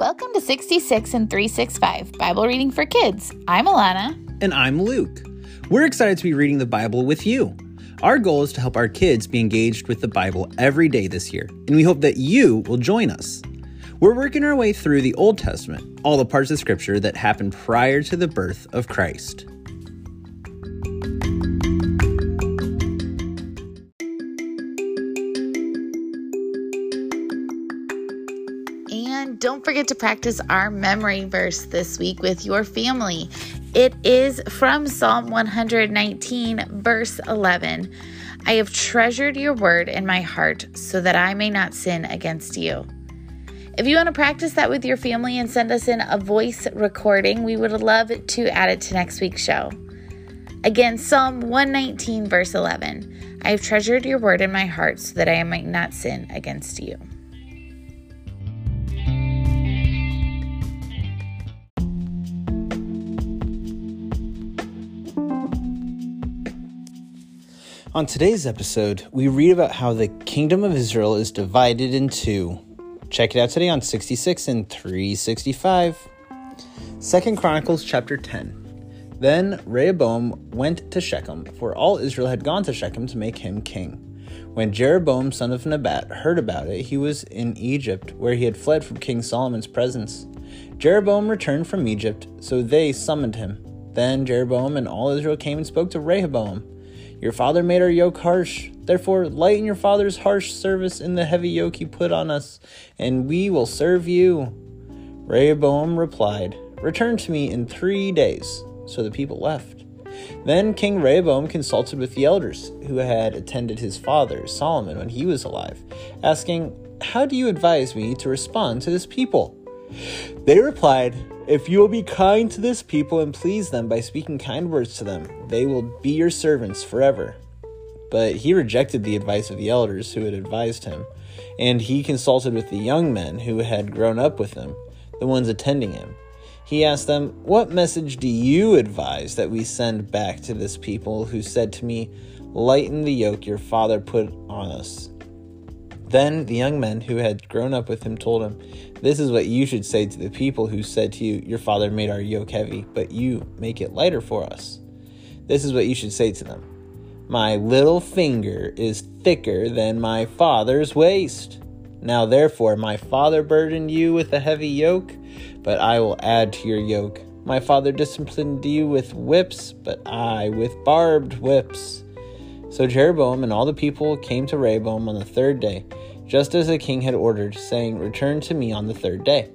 Welcome to 66 in 365 Bible Reading for Kids. I'm Alana. And I'm Luke. We're excited to be reading the Bible with you. Our goal is to help our kids be engaged with the Bible every day this year, and we hope that you will join us. We're working our way through the Old Testament, all the parts of Scripture that happened prior to the birth of Christ. Don't forget to practice our memory verse this week with your family. It is from Psalm 119, verse 11. I have treasured your word in my heart so that I may not sin against you. If you want to practice that with your family and send us in a voice recording, we would love to add it to next week's show. Again, Psalm 119, verse 11. I have treasured your word in my heart so that I might not sin against you. On today's episode, we read about how the kingdom of Israel is divided in two. Check it out today on 66 in 365. Second Chronicles chapter 10. Then Rehoboam went to Shechem, for all Israel had gone to Shechem to make him king. When Jeroboam son of Nebat heard about it, he was in Egypt, where he had fled from King Solomon's presence. Jeroboam returned from Egypt, so they summoned him. Then Jeroboam and all Israel came and spoke to Rehoboam. Your father made our yoke harsh. Therefore, lighten your father's harsh service in the heavy yoke he put on us, and we will serve you. Rehoboam replied, Return to me in three days. So the people left. Then King Rehoboam consulted with the elders who had attended his father, Solomon, when he was alive, asking, How do you advise me to respond to this people? They replied, If you will be kind to this people and please them by speaking kind words to them, they will be your servants forever. But he rejected the advice of the elders who had advised him, and he consulted with the young men who had grown up with him, the ones attending him. He asked them, What message do you advise that we send back to this people who said to me, Lighten the yoke your father put on us? Then the young men who had grown up with him told him, This is what you should say to the people who said to you, Your father made our yoke heavy, but you make it lighter for us. This is what you should say to them My little finger is thicker than my father's waist. Now therefore, my father burdened you with a heavy yoke, but I will add to your yoke. My father disciplined you with whips, but I with barbed whips. So Jeroboam and all the people came to Rehoboam on the third day, just as the king had ordered, saying, Return to me on the third day.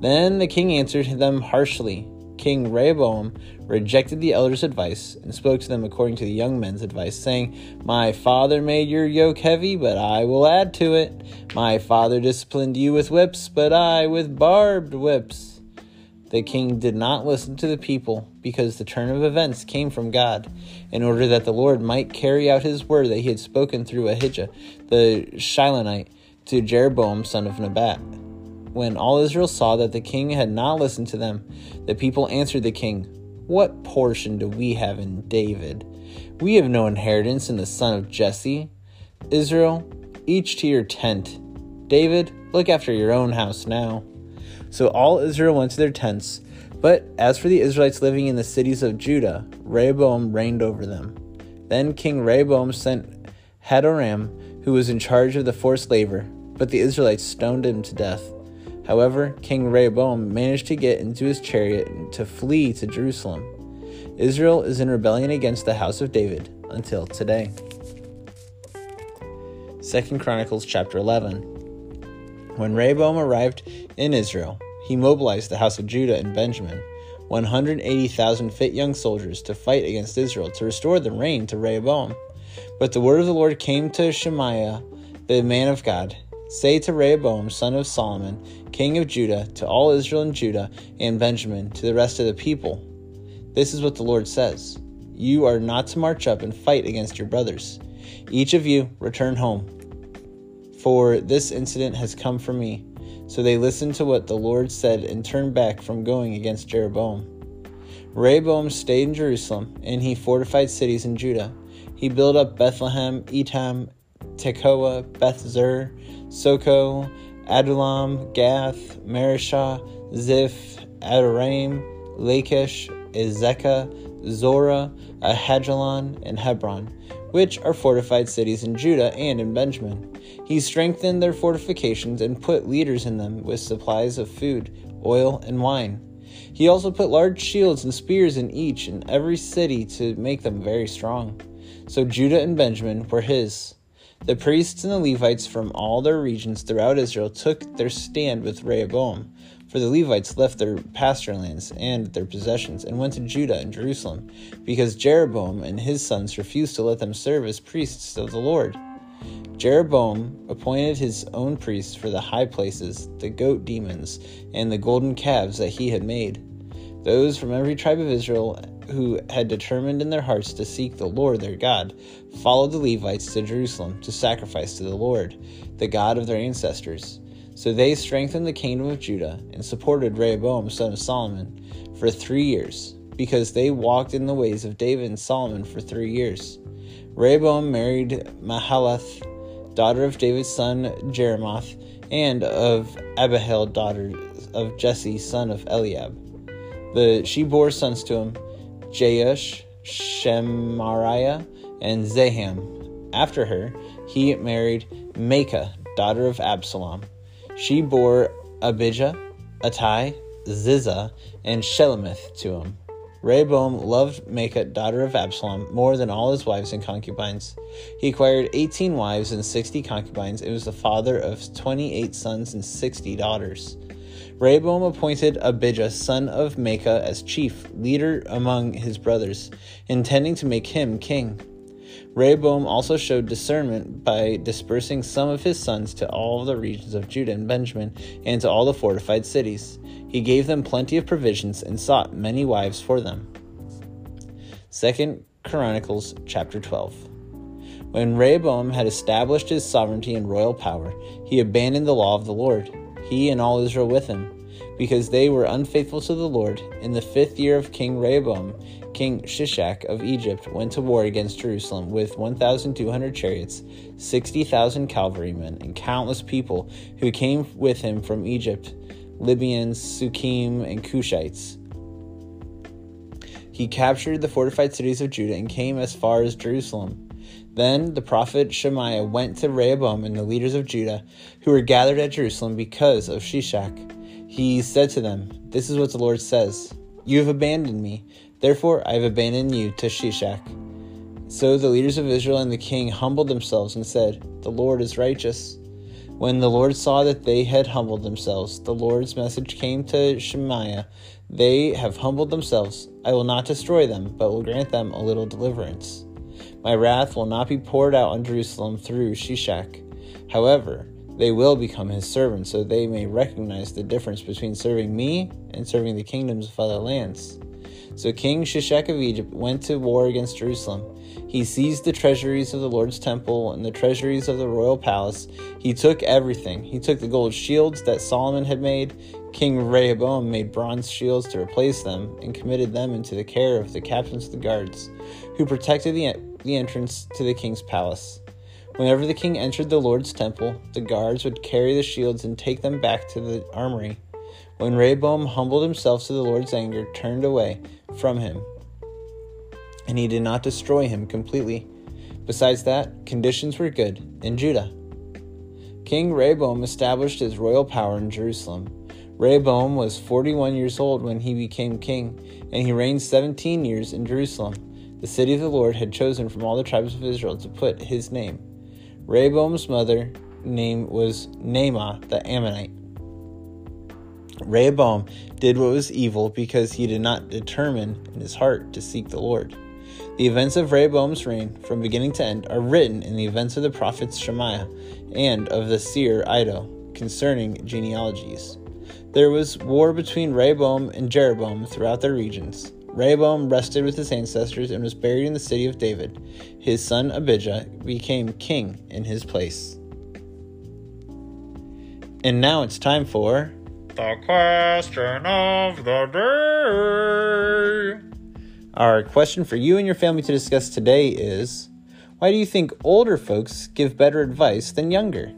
Then the king answered them harshly. King Rehoboam rejected the elders' advice and spoke to them according to the young men's advice, saying, My father made your yoke heavy, but I will add to it. My father disciplined you with whips, but I with barbed whips. The king did not listen to the people because the turn of events came from God, in order that the Lord might carry out his word that he had spoken through Ahijah the Shilonite to Jeroboam son of Nebat. When all Israel saw that the king had not listened to them, the people answered the king, What portion do we have in David? We have no inheritance in the son of Jesse. Israel, each to your tent. David, look after your own house now. So all Israel went to their tents. But as for the Israelites living in the cities of Judah, Rehoboam reigned over them. Then King Rehoboam sent Hadoram, who was in charge of the forced labor, but the Israelites stoned him to death. However, King Rehoboam managed to get into his chariot to flee to Jerusalem. Israel is in rebellion against the house of David until today. 2 Chronicles chapter 11. When Rehoboam arrived in Israel, he mobilized the house of Judah and Benjamin, 180,000 fit young soldiers, to fight against Israel to restore the reign to Rehoboam. But the word of the Lord came to Shemaiah, the man of God Say to Rehoboam, son of Solomon, king of Judah, to all Israel and Judah and Benjamin, to the rest of the people, This is what the Lord says You are not to march up and fight against your brothers. Each of you return home. For this incident has come from me. So they listened to what the Lord said and turned back from going against Jeroboam. Rehoboam stayed in Jerusalem, and he fortified cities in Judah. He built up Bethlehem, Etam, Tekoa, Beth Zur, Soco, Adullam, Gath, Mareshah, Ziph, Adoraim, Lachish, Azekah, Zorah, Aijalon, and Hebron, which are fortified cities in Judah and in Benjamin. He strengthened their fortifications and put leaders in them with supplies of food, oil, and wine. He also put large shields and spears in each and every city to make them very strong. So Judah and Benjamin were his. The priests and the Levites from all their regions throughout Israel took their stand with Rehoboam, for the Levites left their pasture lands and their possessions and went to Judah and Jerusalem, because Jeroboam and his sons refused to let them serve as priests of the Lord. Jeroboam appointed his own priests for the high places, the goat demons, and the golden calves that he had made. Those from every tribe of Israel who had determined in their hearts to seek the Lord their God followed the Levites to Jerusalem to sacrifice to the Lord, the God of their ancestors. So they strengthened the kingdom of Judah and supported Rehoboam, son of Solomon, for three years, because they walked in the ways of David and Solomon for three years. Rehoboam married Mahalath daughter of David's son Jerimoth, and of Abihail, daughter of Jesse, son of Eliab. The, she bore sons to him, Jeush, Shemariah, and Zaham. After her, he married Maacah, daughter of Absalom. She bore Abijah, Attai, Ziza, and Shelomith to him. Rehoboam loved Maacah, daughter of Absalom, more than all his wives and concubines. He acquired 18 wives and 60 concubines and was the father of 28 sons and 60 daughters. Rehoboam appointed Abijah, son of Maacah, as chief, leader among his brothers, intending to make him king. Rehoboam also showed discernment by dispersing some of his sons to all the regions of Judah and Benjamin and to all the fortified cities. He gave them plenty of provisions and sought many wives for them. 2 Chronicles chapter 12. When Rehoboam had established his sovereignty and royal power, he abandoned the law of the Lord, he and all Israel with him, because they were unfaithful to the Lord. In the fifth year of King Rehoboam, King Shishak of Egypt went to war against Jerusalem with 1,200 chariots, 60,000 cavalrymen, and countless people who came with him from Egypt Libyans, Sukkiim, and Cushites. He captured the fortified cities of Judah and came as far as Jerusalem. Then the prophet Shemaiah went to Rehoboam and the leaders of Judah who were gathered at Jerusalem because of Shishak. He said to them, This is what the Lord says You have abandoned me, therefore I have abandoned you to Shishak. So the leaders of Israel and the king humbled themselves and said, The Lord is righteous. When the Lord saw that they had humbled themselves, the Lord's message came to Shemaiah They have humbled themselves. I will not destroy them, but will grant them a little deliverance. My wrath will not be poured out on Jerusalem through Shishak. However, they will become his servants, so they may recognize the difference between serving me and serving the kingdoms of other lands. So King Shishak of Egypt went to war against Jerusalem. He seized the treasuries of the Lord's temple and the treasuries of the royal palace. He took everything. He took the gold shields that Solomon had made. King Rehoboam made bronze shields to replace them and committed them into the care of the captains of the guards, who protected the, the entrance to the king's palace. Whenever the king entered the Lord's temple, the guards would carry the shields and take them back to the armory. When Rehoboam humbled himself to the Lord's anger, turned away from him and he did not destroy him completely. Besides that, conditions were good in Judah. King Rehoboam established his royal power in Jerusalem. Rehoboam was 41 years old when he became king, and he reigned 17 years in Jerusalem, the city the Lord had chosen from all the tribes of Israel to put his name. Rehoboam's mother name was Naamah the Ammonite. Rehoboam did what was evil because he did not determine in his heart to seek the Lord. The events of Rehoboam's reign, from beginning to end, are written in the events of the prophets Shemaiah and of the seer Iddo concerning genealogies. There was war between Rehoboam and Jeroboam throughout their regions. Rehoboam rested with his ancestors and was buried in the city of David. His son Abijah became king in his place. And now it's time for the question of the day. Our question for you and your family to discuss today is Why do you think older folks give better advice than younger?